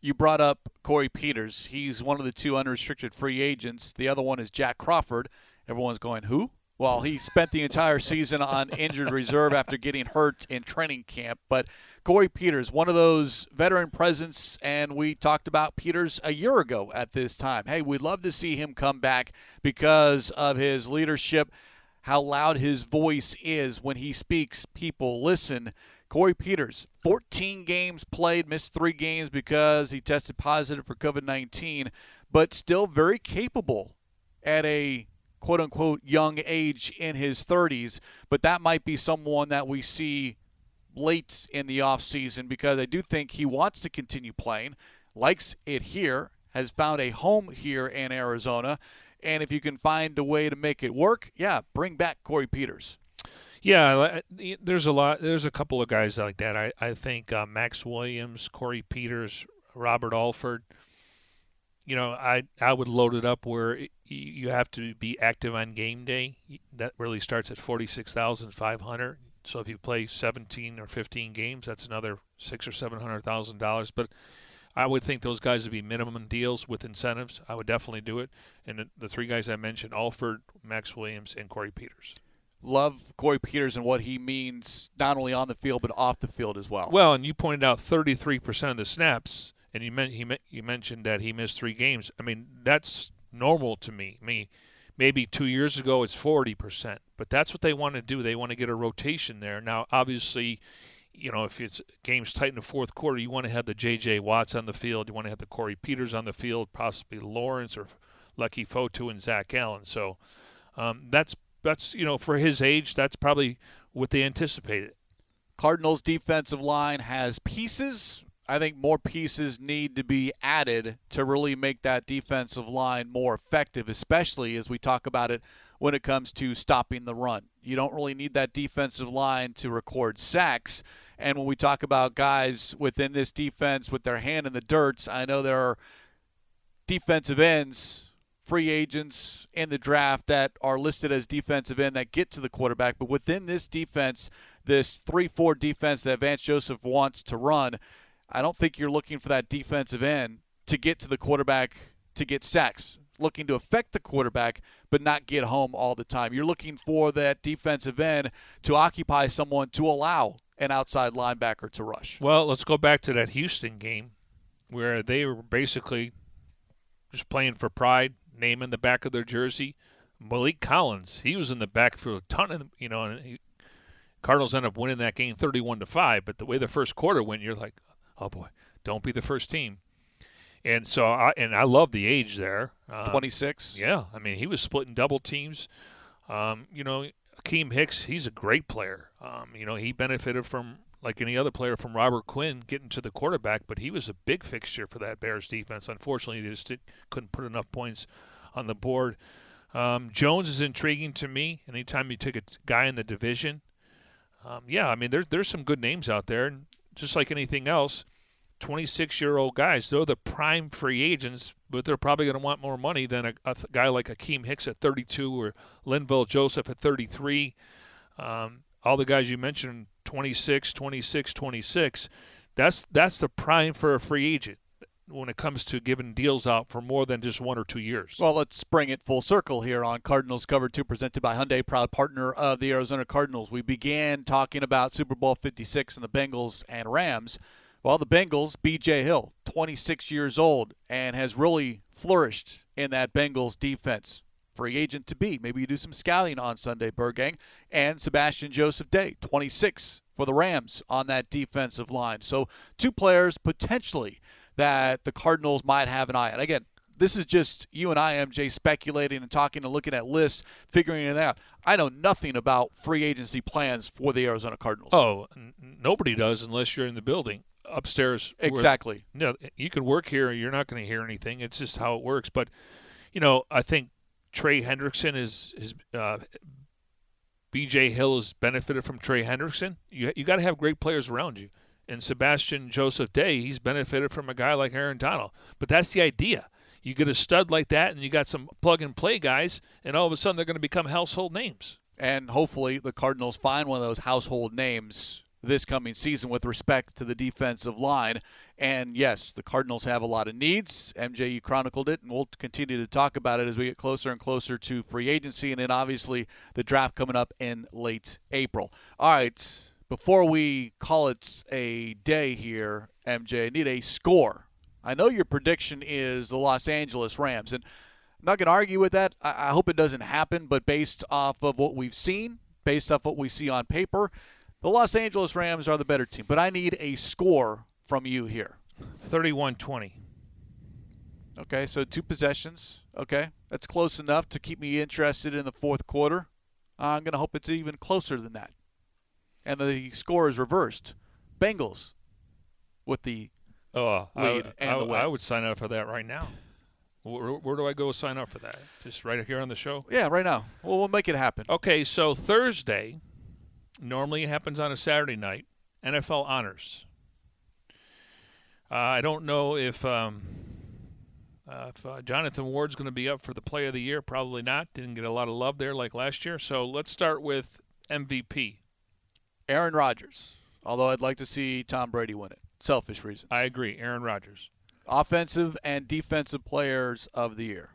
You brought up Corey Peters. He's one of the two unrestricted free agents. The other one is Jack Crawford. Everyone's going, who? Well, he spent the entire season on injured reserve after getting hurt in training camp. But Corey Peters, one of those veteran presence, and we talked about Peters a year ago at this time. Hey, we'd love to see him come back because of his leadership, how loud his voice is when he speaks. People listen. Corey Peters, 14 games played, missed three games because he tested positive for COVID 19, but still very capable at a quote unquote young age in his 30s. But that might be someone that we see late in the offseason because I do think he wants to continue playing, likes it here, has found a home here in Arizona. And if you can find a way to make it work, yeah, bring back Corey Peters. Yeah, there's a lot. There's a couple of guys like that. I I think uh, Max Williams, Corey Peters, Robert Alford. You know, I I would load it up where you have to be active on game day. That really starts at forty six thousand five hundred. So if you play seventeen or fifteen games, that's another six or seven hundred thousand dollars. But I would think those guys would be minimum deals with incentives. I would definitely do it. And the, the three guys I mentioned: Alford, Max Williams, and Corey Peters love Corey Peters and what he means not only on the field but off the field as well. Well, and you pointed out 33% of the snaps, and you meant he you mentioned that he missed three games. I mean, that's normal to me. I mean, maybe two years ago it's 40%, but that's what they want to do. They want to get a rotation there. Now, obviously, you know, if it's games tight in the fourth quarter, you want to have the J.J. Watts on the field. You want to have the Corey Peters on the field, possibly Lawrence or Leki Fotu and Zach Allen. So um, that's that's you know for his age, that's probably what they anticipated. Cardinals defensive line has pieces. I think more pieces need to be added to really make that defensive line more effective, especially as we talk about it when it comes to stopping the run. You don't really need that defensive line to record sacks. And when we talk about guys within this defense with their hand in the dirt, I know there are defensive ends free agents in the draft that are listed as defensive end that get to the quarterback. But within this defense, this 3 4 defense that Vance Joseph wants to run, I don't think you're looking for that defensive end to get to the quarterback to get sacks. Looking to affect the quarterback, but not get home all the time. You're looking for that defensive end to occupy someone to allow an outside linebacker to rush. Well, let's go back to that Houston game where they were basically just playing for pride, name in the back of their jersey. Maliek Collins, he was in the back for a ton of, you know, and he, Cardinals end up winning that game 31 to 5. But the way the first quarter went, you're like, oh boy, don't be the first team. And so, I, and I love the age there. Um, 26. Yeah. I mean, he was splitting double teams. Um, you know, Akiem Hicks, he's a great player. Um, you know, he benefited from like any other player from Robert Quinn getting to the quarterback, but he was a big fixture for that Bears defense. Unfortunately, they just couldn't put enough points on the board. Um, Jones is intriguing to me. Anytime you take a guy in the division, um, yeah, I mean there's there's some good names out there, and just like anything else, 26 year old guys, they're the prime free agents, but they're probably going to want more money than a, a, guy like Akiem Hicks at 32 or Linval Joseph at 33. Um, all the guys you mentioned 26, 26, 26. That's that's the prime for a free agent when it comes to giving deals out for more than just one or two years. Well, let's bring it full circle here on Cardinals Cover 2 presented by Hyundai, proud partner of the Arizona Cardinals. We began talking about Super Bowl 56 and the Bengals and Rams. Well, the Bengals, BJ Hill, 26 years old, and has really flourished in that Bengals defense free agent to be. Maybe you do some scouting on Sunday, Burgang. And Sebastian Joseph Day, 26 for the Rams on that defensive line. So two players potentially that the Cardinals might have an eye on. Again, this is just you and I, MJ, speculating and talking and looking at lists, figuring it out. I know nothing about free agency plans for the Arizona Cardinals. Oh, n- nobody does unless you're in the building upstairs. Exactly. Where, you, know, you can work here. You're not going to hear anything. It's just how it works. But you know, I think Trey Hendrickson is is uh, B.J. Hill has benefited from Trey Hendrickson. You you got to have great players around you. And Sebastian Joseph Day, he's benefited from a guy like Aaron Donald. But that's the idea. You get a stud like that, and you got some plug and play guys, and all of a sudden they're going to become household names. And hopefully the Cardinals find one of those household names this coming season with respect to the defensive line. And yes, the Cardinals have a lot of needs. MJ, you chronicled it, and we'll continue to talk about it as we get closer and closer to free agency and then obviously the draft coming up in late April. All right, before we call it a day here, MJ, I need a score. I know your prediction is the Los Angeles Rams, and I'm not going to argue with that. I, I hope it doesn't happen, but based off of what we've seen, based off what we see on paper, the Los Angeles Rams are the better team. But I need a score from you here. 31-20. Okay, so two possessions. Okay, that's close enough to keep me interested in the fourth quarter. I'm going to hope it's even closer than that. And the score is reversed. Bengals with the oh, uh, lead I, and I, the win. I would sign up for that right now. Where, where do I go sign up for that? Just right here on the show? Yeah, right now. Well, we'll make it happen. Okay, so Thursday, normally it happens on a Saturday night, NFL Honors. Uh, I don't know if um, uh, if uh, Jonathan Ward's going to be up for the Play of the Year. Probably not. Didn't get a lot of love there like last year. So let's start with MVP. Aaron Rodgers. Although I'd like to see Tom Brady win it. Selfish reasons. I agree. Aaron Rodgers. Offensive and defensive players of the year.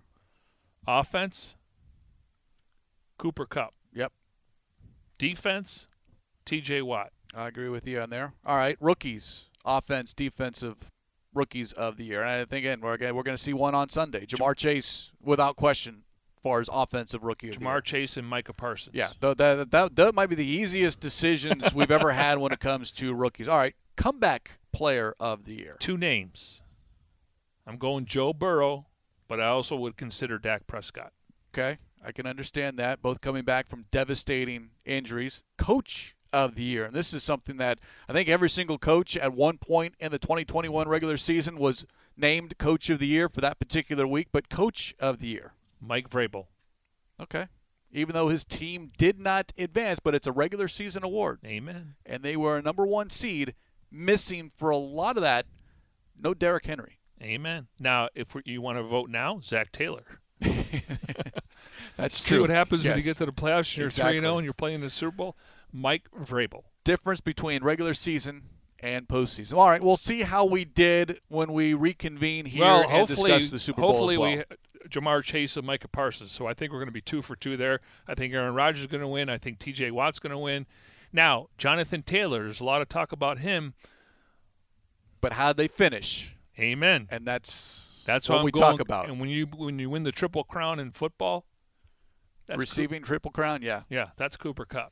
Offense, Cooper Kupp. Yep. Defense, T.J. Watt. I agree with you on there. All right, rookies, offense, defensive rookies of the year. And I think again we're going we're going to see one on Sunday. Ja'Marr Chase, without question, as far as offensive rookie of. Ja'Marr Chase and Micah Parsons. Yeah, th- that, that that might be the easiest decisions [laughs] we've ever had when it comes to rookies. All right, comeback player of the year. Two names. I'm going Joe Burrow, but I also would consider Dak Prescott. Okay, I can understand that. Both coming back from devastating injuries. Coach of the year, and this is something that I think every single coach at one point in the 2021 regular season was named coach of the year for that particular week. But coach of the year, Mike Vrabel. Okay. Even though his team did not advance, but it's a regular season award. Amen. And they were a number one seed, missing for a lot of that. No Derrick Henry. Amen. Now, if you want to vote now, Zac Taylor. [laughs] [laughs] That's See true. what happens when you get to the playoffs and you're oh Exactly. 3 0 and you're playing the Super Bowl. Mike Vrabel. Difference between regular season and postseason. All right, we'll see how we did when we reconvene here well, and hopefully, discuss the Super Bowl. hopefully well. we Ja'Marr Chase and Micah Parsons. So I think we're going to be two for two there. I think Aaron Rodgers is going to win. I think T.J. Watt's going to win. Now, Jonathan Taylor. There's a lot of talk about him. But how they finish, Amen. and that's That's what what we going, talk about. And when you when you win the triple crown in football, Receiving triple crown, yeah. yeah, that's Cooper Kupp.